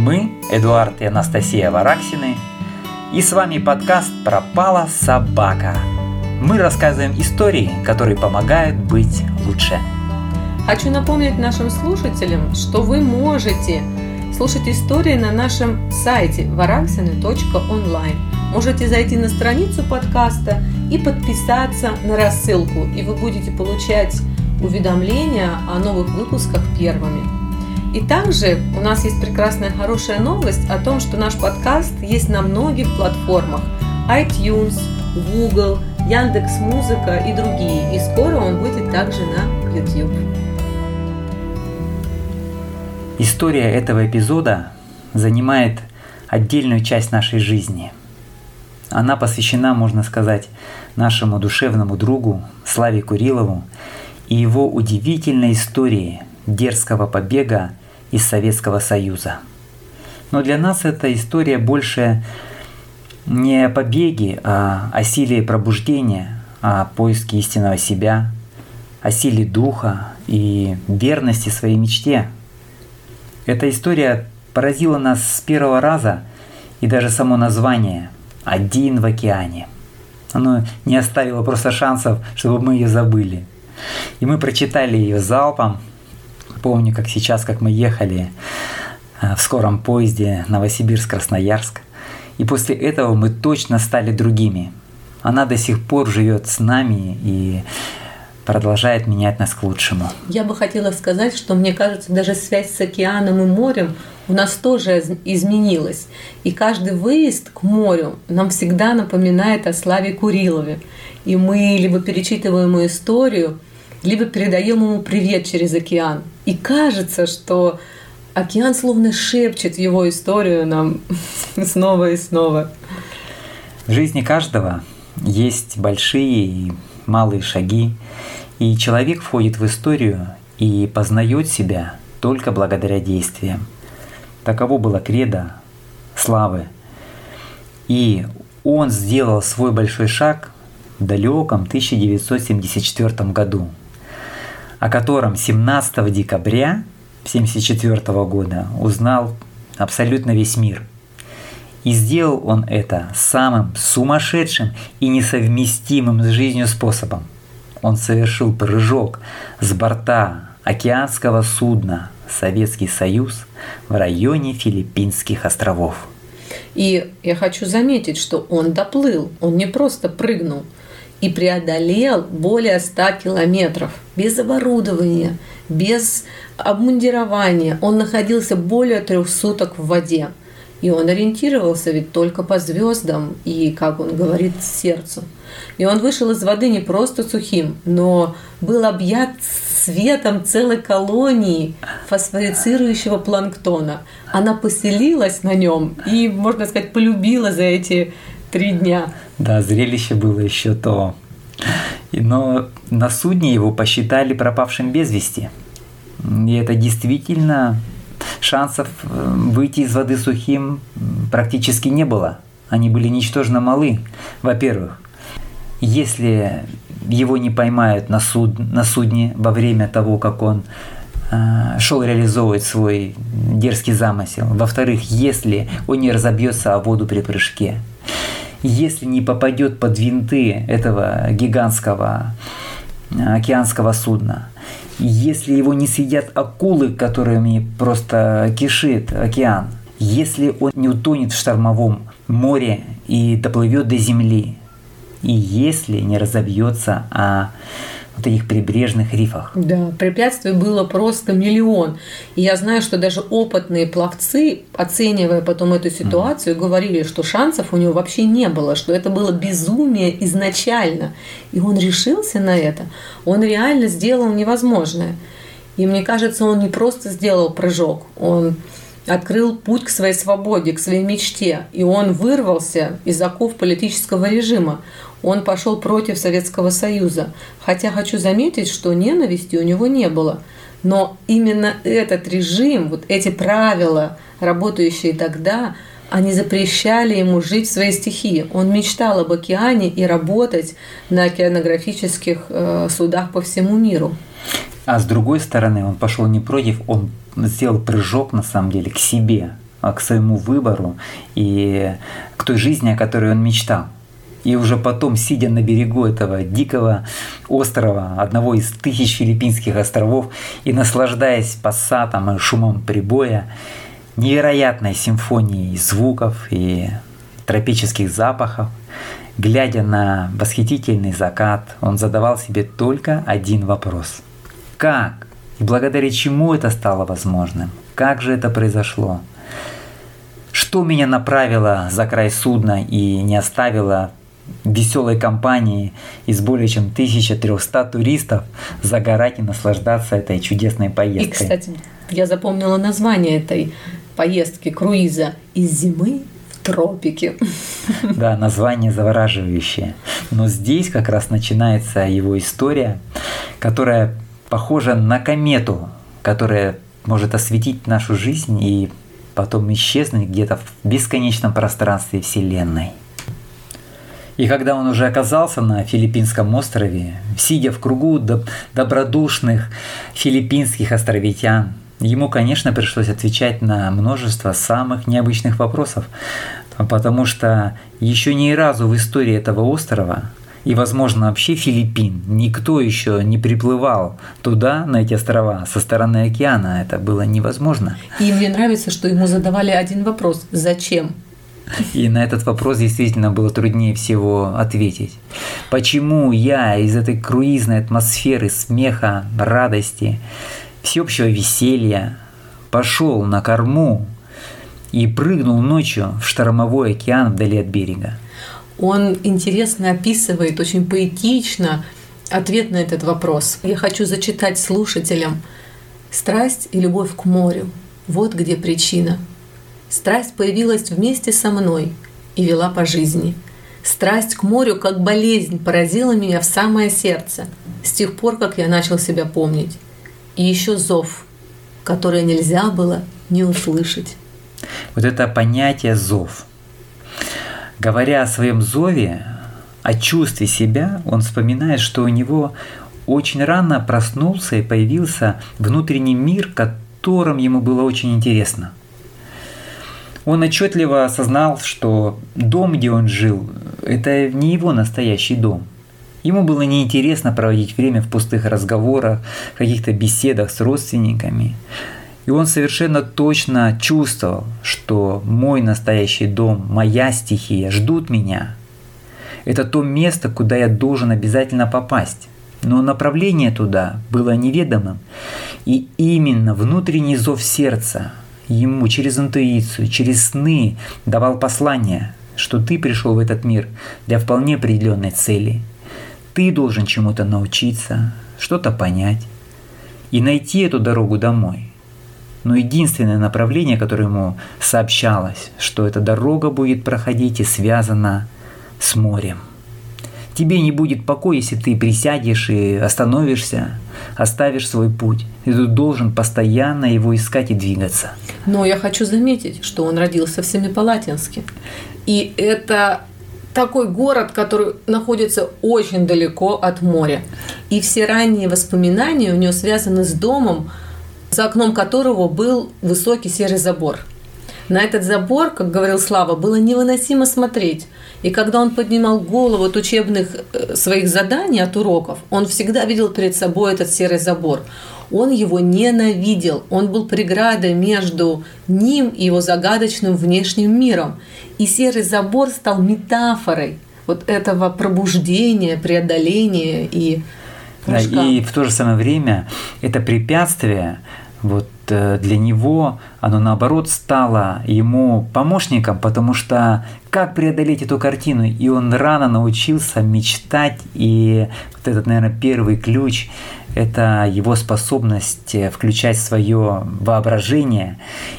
Мы, Эдуард и Анастасия Вараксины, и с вами подкаст «Пропала собака». Мы рассказываем истории, которые помогают быть лучше. Хочу напомнить нашим слушателям, что вы можете слушать истории на нашем сайте varaxины.online. Можете зайти на страницу подкаста и подписаться на рассылку, и вы будете получать уведомления о новых выпусках первыми. И также у нас есть прекрасная хорошая новость о том, что наш подкаст есть на многих платформах iTunes, Google, Яндекс Музыка и другие. И скоро он будет также на YouTube. История этого эпизода занимает отдельную часть нашей жизни. Она посвящена, можно сказать, нашему душевному другу Славе Курилову и его удивительной истории дерзкого побега из Советского Союза. Но для нас эта история больше не о побеге, а о силе пробуждения, о поиске истинного себя, о силе духа и верности своей мечте – эта история поразила нас с первого раза, и даже само название «Один в океане». Оно не оставило просто шансов, чтобы мы ее забыли. И мы прочитали ее залпом. Помню, как сейчас, как мы ехали э, в скором поезде Новосибирск-Красноярск. И после этого мы точно стали другими. Она до сих пор живет с нами и продолжает менять нас к лучшему. Я бы хотела сказать, что мне кажется, даже связь с океаном и морем у нас тоже изменилась. И каждый выезд к морю нам всегда напоминает о Славе Курилове. И мы либо перечитываем ему историю, либо передаем ему привет через океан. И кажется, что океан словно шепчет его историю нам снова и снова. В жизни каждого есть большие и малые шаги, и человек входит в историю и познает себя только благодаря действиям. Таково было кредо славы. И он сделал свой большой шаг в далеком 1974 году, о котором 17 декабря 1974 года узнал абсолютно весь мир. И сделал он это самым сумасшедшим и несовместимым с жизнью способом – он совершил прыжок с борта океанского судна «Советский Союз» в районе Филиппинских островов. И я хочу заметить, что он доплыл, он не просто прыгнул и преодолел более 100 километров без оборудования, без обмундирования. Он находился более трех суток в воде. И он ориентировался ведь только по звездам и, как он говорит, сердцу. И он вышел из воды не просто сухим, но был объят светом целой колонии фосфорицирующего планктона. Она поселилась на нем и, можно сказать, полюбила за эти три дня. Да, зрелище было еще то. Но на судне его посчитали пропавшим без вести. И это действительно шансов э, выйти из воды сухим практически не было. Они были ничтожно малы, во-первых. Если его не поймают на, суд, на судне во время того, как он э, шел реализовывать свой дерзкий замысел. Во-вторых, если он не разобьется о воду при прыжке. Если не попадет под винты этого гигантского э, океанского судна если его не съедят акулы, которыми просто кишит океан, если он не утонет в штормовом море и доплывет до земли, и если не разобьется о вот этих прибрежных рифах. Да, препятствий было просто миллион. И я знаю, что даже опытные пловцы, оценивая потом эту ситуацию, mm. говорили, что шансов у него вообще не было, что это было безумие изначально. И он решился на это. Он реально сделал невозможное. И мне кажется, он не просто сделал прыжок, он открыл путь к своей свободе, к своей мечте. И он вырвался из оков политического режима. Он пошел против Советского Союза. Хотя хочу заметить, что ненависти у него не было. Но именно этот режим, вот эти правила, работающие тогда, они запрещали ему жить в своей стихии. Он мечтал об океане и работать на океанографических э, судах по всему миру. А с другой стороны, он пошел не против, он сделал прыжок на самом деле к себе, а, к своему выбору и к той жизни, о которой он мечтал. И уже потом, сидя на берегу этого дикого острова, одного из тысяч филиппинских островов, и наслаждаясь пассатом и шумом прибоя, невероятной симфонией звуков и тропических запахов, глядя на восхитительный закат, он задавал себе только один вопрос. Как и благодаря чему это стало возможным? Как же это произошло? Что меня направило за край судна и не оставило веселой компании из более чем 1300 туристов загорать и наслаждаться этой чудесной поездкой. И, кстати, я запомнила название этой поездки круиза «Из зимы в тропики». Да, название завораживающее. Но здесь как раз начинается его история, которая похожа на комету, которая может осветить нашу жизнь и потом исчезнуть где-то в бесконечном пространстве Вселенной. И когда он уже оказался на филиппинском острове, сидя в кругу добродушных филиппинских островитян, ему, конечно, пришлось отвечать на множество самых необычных вопросов, потому что еще ни разу в истории этого острова и, возможно, вообще Филиппин. Никто еще не приплывал туда, на эти острова, со стороны океана. Это было невозможно. И мне нравится, что ему задавали один вопрос. Зачем? И на этот вопрос действительно было труднее всего ответить. Почему я из этой круизной атмосферы смеха, радости, всеобщего веселья пошел на корму и прыгнул ночью в штормовой океан вдали от берега? Он интересно описывает, очень поэтично ответ на этот вопрос. Я хочу зачитать слушателям. Страсть и любовь к морю – вот где причина. Страсть появилась вместе со мной и вела по жизни. Страсть к морю, как болезнь, поразила меня в самое сердце с тех пор, как я начал себя помнить. И еще зов, который нельзя было не услышать. Вот это понятие зов – Говоря о своем зове, о чувстве себя, он вспоминает, что у него очень рано проснулся и появился внутренний мир, которым ему было очень интересно. Он отчетливо осознал, что дом, где он жил, это не его настоящий дом. Ему было неинтересно проводить время в пустых разговорах, каких-то беседах с родственниками. И он совершенно точно чувствовал, что мой настоящий дом, моя стихия ждут меня. Это то место, куда я должен обязательно попасть. Но направление туда было неведомым. И именно внутренний зов сердца ему через интуицию, через сны давал послание, что ты пришел в этот мир для вполне определенной цели. Ты должен чему-то научиться, что-то понять и найти эту дорогу домой но единственное направление, которое ему сообщалось, что эта дорога будет проходить и связана с морем. Тебе не будет покоя, если ты присядешь и остановишься, оставишь свой путь. И ты должен постоянно его искать и двигаться. Но я хочу заметить, что он родился в Семипалатинске. И это такой город, который находится очень далеко от моря. И все ранние воспоминания у него связаны с домом, за окном которого был высокий серый забор. На этот забор, как говорил Слава, было невыносимо смотреть. И когда он поднимал голову от учебных э, своих заданий, от уроков, он всегда видел перед собой этот серый забор. Он его ненавидел. Он был преградой между ним и его загадочным внешним миром. И серый забор стал метафорой вот этого пробуждения, преодоления и прыжка. И в то же самое время это препятствие вот для него оно наоборот стало ему помощником, потому что как преодолеть эту картину, и он рано научился мечтать, и вот этот, наверное, первый ключ – это его способность э, включать свое воображение,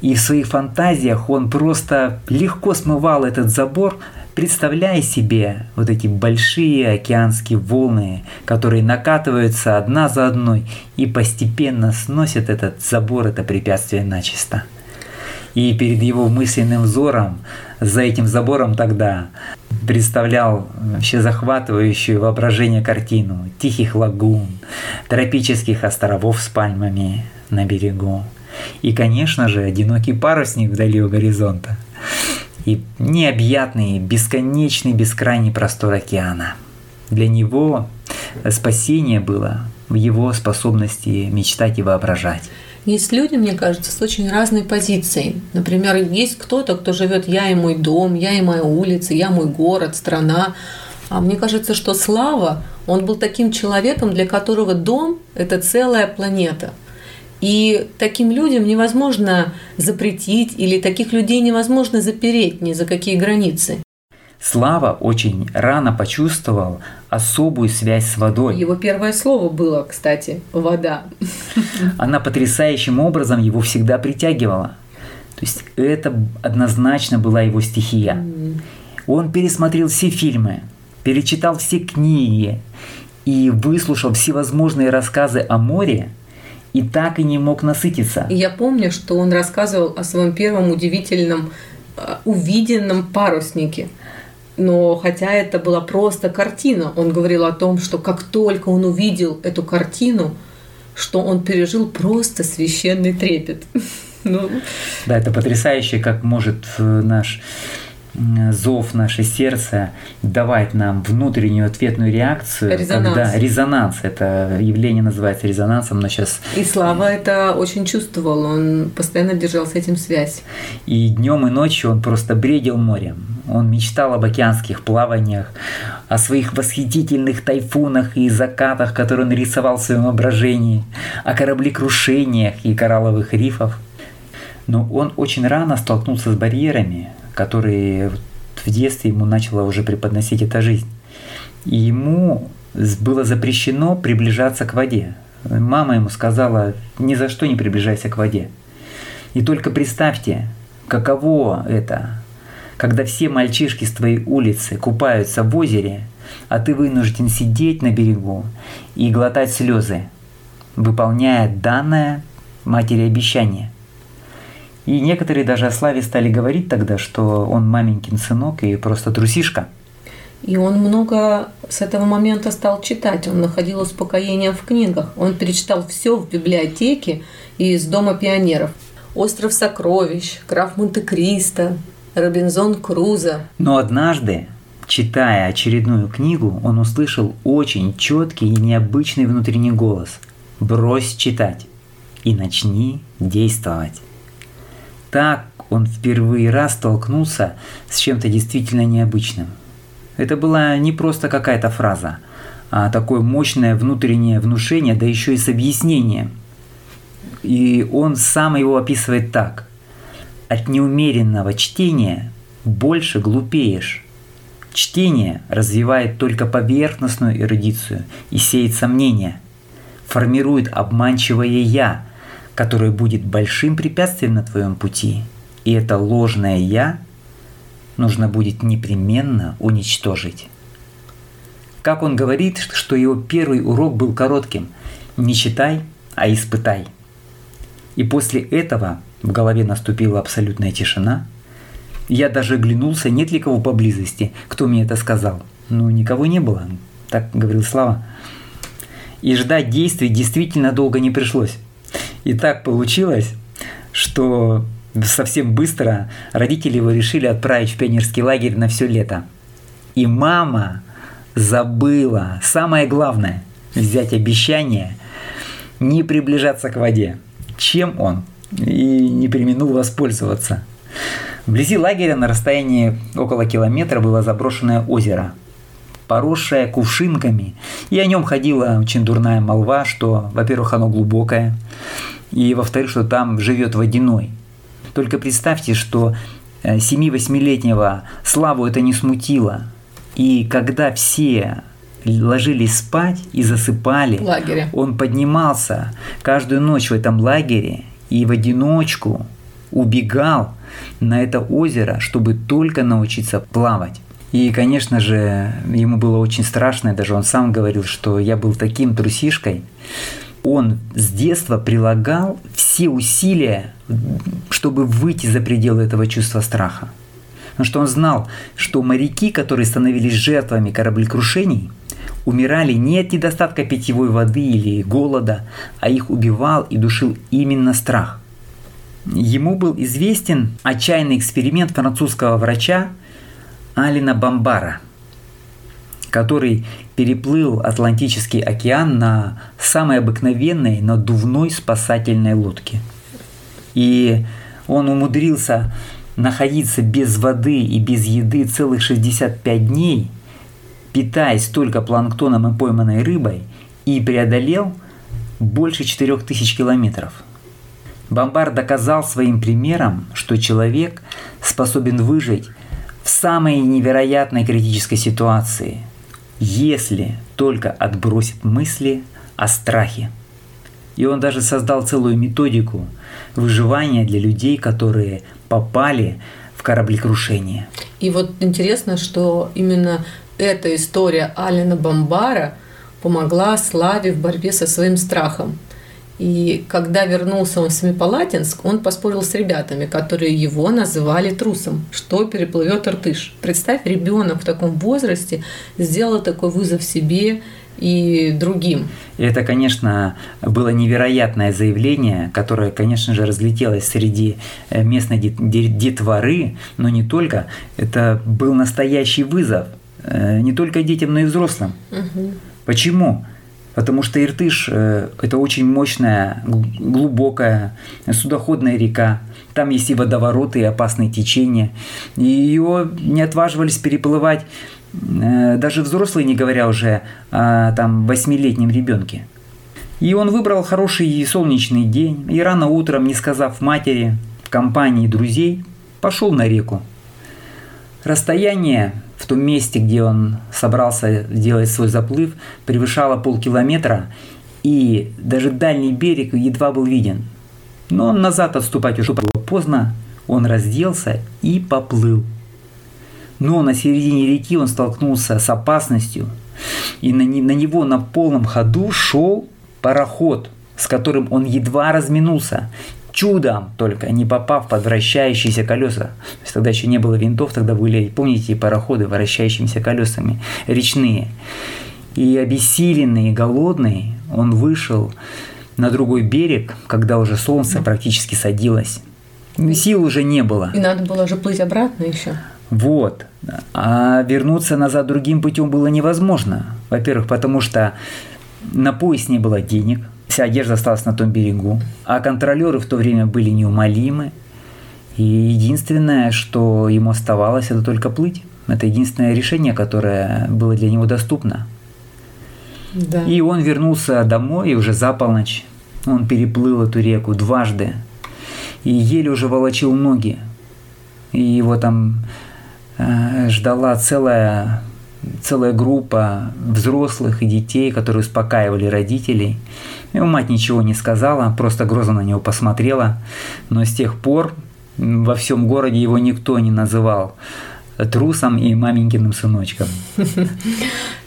и в своих фантазиях он просто легко смывал этот забор, Представляй себе вот эти большие океанские волны, которые накатываются одна за одной и постепенно сносят этот забор, это препятствие начисто. И перед его мысленным взором, за этим забором тогда, представлял вообще захватывающую воображение картину тихих лагун, тропических островов с пальмами на берегу. И, конечно же, одинокий парусник вдали у горизонта. И необъятный, бесконечный, бескрайний простор океана. Для него спасение было в его способности мечтать и воображать. Есть люди, мне кажется, с очень разной позицией. Например, есть кто-то, кто живет «я и мой дом», «я и моя улица», «я мой город», «страна». А мне кажется, что Слава, он был таким человеком, для которого дом – это целая планета. И таким людям невозможно запретить или таких людей невозможно запереть ни за какие границы. Слава очень рано почувствовал особую связь с водой. Его первое слово было, кстати, вода. Она потрясающим образом его всегда притягивала. То есть это однозначно была его стихия. Он пересмотрел все фильмы, перечитал все книги и выслушал всевозможные рассказы о море, и так и не мог насытиться. Я помню, что он рассказывал о своем первом удивительном э, увиденном паруснике. Но хотя это была просто картина, он говорил о том, что как только он увидел эту картину, что он пережил просто священный трепет. Ну. Да, это потрясающе, как может э, наш зов наше сердце давать нам внутреннюю ответную реакцию. Резонанс. Когда резонанс, это явление называется резонансом, но сейчас... И Слава это очень чувствовал, он постоянно держал с этим связь. И днем и ночью он просто бредил морем. Он мечтал об океанских плаваниях, о своих восхитительных тайфунах и закатах, которые он рисовал в своем воображении, о кораблекрушениях и коралловых рифах. Но он очень рано столкнулся с барьерами, которые в детстве ему начала уже преподносить эта жизнь. И ему было запрещено приближаться к воде. Мама ему сказала, ни за что не приближайся к воде. И только представьте, каково это, когда все мальчишки с твоей улицы купаются в озере, а ты вынужден сидеть на берегу и глотать слезы, выполняя данное матери обещание. И некоторые даже о Славе стали говорить тогда, что он маменькин сынок и просто трусишка. И он много с этого момента стал читать. Он находил успокоение в книгах. Он перечитал все в библиотеке и из Дома пионеров. «Остров сокровищ», «Граф Монте-Кристо», «Робинзон Крузо». Но однажды, читая очередную книгу, он услышал очень четкий и необычный внутренний голос. «Брось читать и начни действовать» так он впервые раз столкнулся с чем-то действительно необычным. Это была не просто какая-то фраза, а такое мощное внутреннее внушение, да еще и с объяснением. И он сам его описывает так. От неумеренного чтения больше глупеешь. Чтение развивает только поверхностную эрудицию и сеет сомнения, формирует обманчивое «я», которое будет большим препятствием на твоем пути. И это ложное «я» нужно будет непременно уничтожить. Как он говорит, что его первый урок был коротким «Не читай, а испытай». И после этого в голове наступила абсолютная тишина. Я даже оглянулся, нет ли кого поблизости, кто мне это сказал. Ну, никого не было, так говорил Слава. И ждать действий действительно долго не пришлось. И так получилось, что совсем быстро родители его решили отправить в пионерский лагерь на все лето. И мама забыла самое главное – взять обещание не приближаться к воде. Чем он и не применил воспользоваться. Вблизи лагеря на расстоянии около километра было заброшенное озеро, поросшее кувшинками, и о нем ходила очень дурная молва, что, во-первых, оно глубокое, и во-вторых, что там живет водяной. Только представьте, что 7-8-летнего э, Славу это не смутило. И когда все ложились спать и засыпали, лагере. он поднимался каждую ночь в этом лагере и в одиночку убегал на это озеро, чтобы только научиться плавать. И, конечно же, ему было очень страшно, и даже он сам говорил, что я был таким трусишкой, он с детства прилагал все усилия, чтобы выйти за пределы этого чувства страха. Потому что он знал, что моряки, которые становились жертвами кораблекрушений, умирали не от недостатка питьевой воды или голода, а их убивал и душил именно страх. ему был известен отчаянный эксперимент французского врача Алина Бомбара, который переплыл Атлантический океан на самой обыкновенной надувной спасательной лодке. И он умудрился находиться без воды и без еды целых 65 дней, питаясь только планктоном и пойманной рыбой, и преодолел больше 4000 километров. Бомбар доказал своим примером, что человек способен выжить в самой невероятной критической ситуации, если только отбросит мысли о страхе. И он даже создал целую методику выживания для людей, которые попали в кораблекрушение. И вот интересно, что именно эта история Алина Бомбара помогла Славе в борьбе со своим страхом. И когда вернулся он в Семипалатинск, он поспорил с ребятами, которые его называли трусом, что переплывет Иртыш. Представь, ребенок в таком возрасте сделал такой вызов себе и другим. Это, конечно, было невероятное заявление, которое, конечно же, разлетелось среди э, местной детворы, но не только. Это был настоящий вызов э, не только детям, но и взрослым. Угу. Почему? Потому что Иртыш э, – это очень мощная, глубокая судоходная река. Там есть и водовороты, и опасные течения. И ее не отваживались переплывать э, даже взрослые, не говоря уже о там, восьмилетнем ребенке. И он выбрал хороший солнечный день и рано утром, не сказав матери, в компании друзей, пошел на реку. Расстояние в том месте, где он собрался делать свой заплыв, превышало полкилометра, и даже дальний берег едва был виден. Но назад отступать уже было поздно, он разделся и поплыл. Но на середине реки он столкнулся с опасностью, и на, на него на полном ходу шел пароход, с которым он едва разминулся чудом только не попав под вращающиеся колеса. То есть тогда еще не было винтов, тогда были, помните, пароходы вращающимися колесами, речные. И обессиленный, и голодный, он вышел на другой берег, когда уже солнце практически садилось. Сил уже не было. И надо было уже плыть обратно еще. Вот. А вернуться назад другим путем было невозможно. Во-первых, потому что на пояс не было денег, Вся одежда осталась на том берегу. А контролеры в то время были неумолимы. И единственное, что ему оставалось, это только плыть. Это единственное решение, которое было для него доступно. Да. И он вернулся домой, и уже за полночь он переплыл эту реку дважды. И еле уже волочил ноги. И его там э, ждала целая целая группа взрослых и детей, которые успокаивали родителей. Его мать ничего не сказала, просто грозно на него посмотрела. Но с тех пор во всем городе его никто не называл трусом и маменькиным сыночком.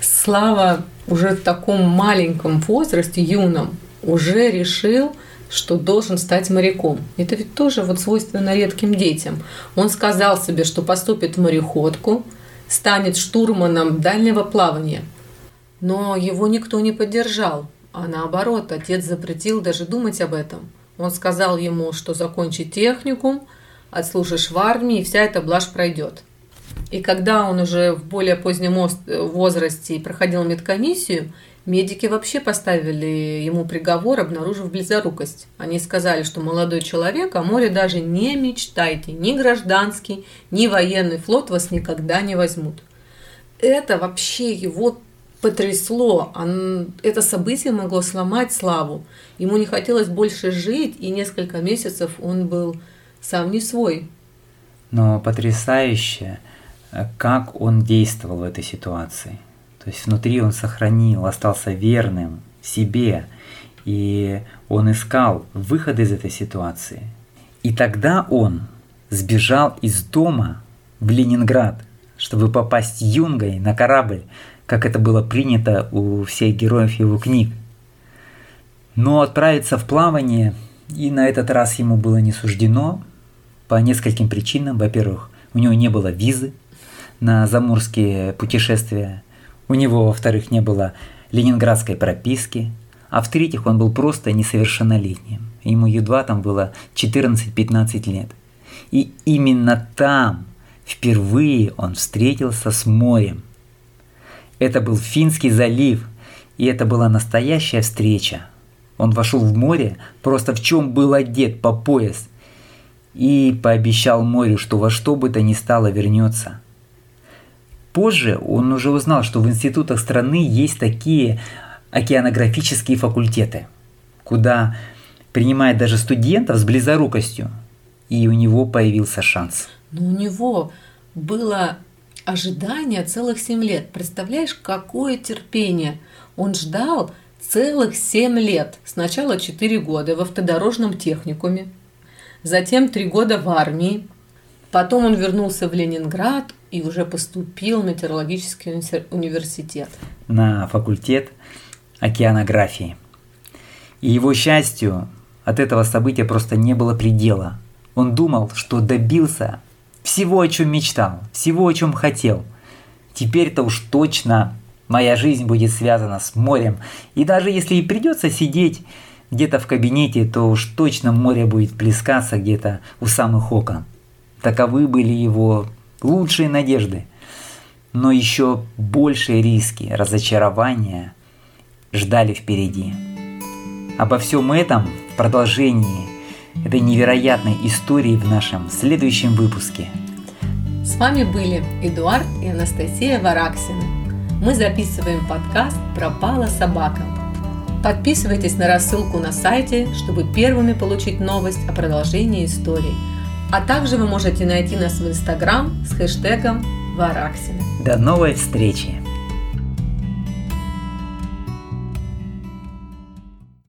Слава уже в таком маленьком возрасте, юном, уже решил, что должен стать моряком. Это ведь тоже вот свойственно редким детям. Он сказал себе, что поступит в мореходку – станет штурманом дальнего плавания. Но его никто не поддержал, а наоборот, отец запретил даже думать об этом. Он сказал ему, что закончи техникум, отслужишь в армии, и вся эта блажь пройдет. И когда он уже в более позднем возрасте проходил медкомиссию, Медики вообще поставили ему приговор, обнаружив близорукость. Они сказали, что молодой человек о море даже не мечтайте, ни гражданский, ни военный флот вас никогда не возьмут. Это вообще его потрясло. Это событие могло сломать Славу. Ему не хотелось больше жить, и несколько месяцев он был сам не свой. Но потрясающе, как он действовал в этой ситуации – то есть внутри он сохранил, остался верным себе, и он искал выход из этой ситуации. И тогда он сбежал из дома в Ленинград, чтобы попасть юнгой на корабль, как это было принято у всех героев его книг. Но отправиться в плавание и на этот раз ему было не суждено по нескольким причинам. Во-первых, у него не было визы на заморские путешествия. У него, во-вторых, не было ленинградской прописки, а в-третьих, он был просто несовершеннолетним. ему едва там было 14-15 лет. И именно там впервые он встретился с морем. Это был Финский залив, и это была настоящая встреча. Он вошел в море, просто в чем был одет по пояс, и пообещал морю, что во что бы то ни стало вернется. Позже он уже узнал, что в институтах страны есть такие океанографические факультеты, куда принимают даже студентов с близорукостью, и у него появился шанс. Но у него было ожидание целых семь лет. Представляешь, какое терпение. Он ждал целых семь лет. Сначала четыре года в автодорожном техникуме, затем три года в армии. Потом он вернулся в Ленинград и уже поступил в метеорологический университет. На факультет океанографии. И его счастью от этого события просто не было предела. Он думал, что добился всего, о чем мечтал, всего, о чем хотел. Теперь-то уж точно моя жизнь будет связана с морем. И даже если и придется сидеть где-то в кабинете, то уж точно море будет плескаться где-то у самых окон. Таковы были его лучшие надежды. Но еще большие риски, разочарования ждали впереди. Обо всем этом в продолжении этой невероятной истории в нашем следующем выпуске. С вами были Эдуард и Анастасия Вараксины. Мы записываем подкаст «Пропала собака». Подписывайтесь на рассылку на сайте, чтобы первыми получить новость о продолжении истории. А также вы можете найти нас в Инстаграм с хэштегом Вараксины. До новой встречи!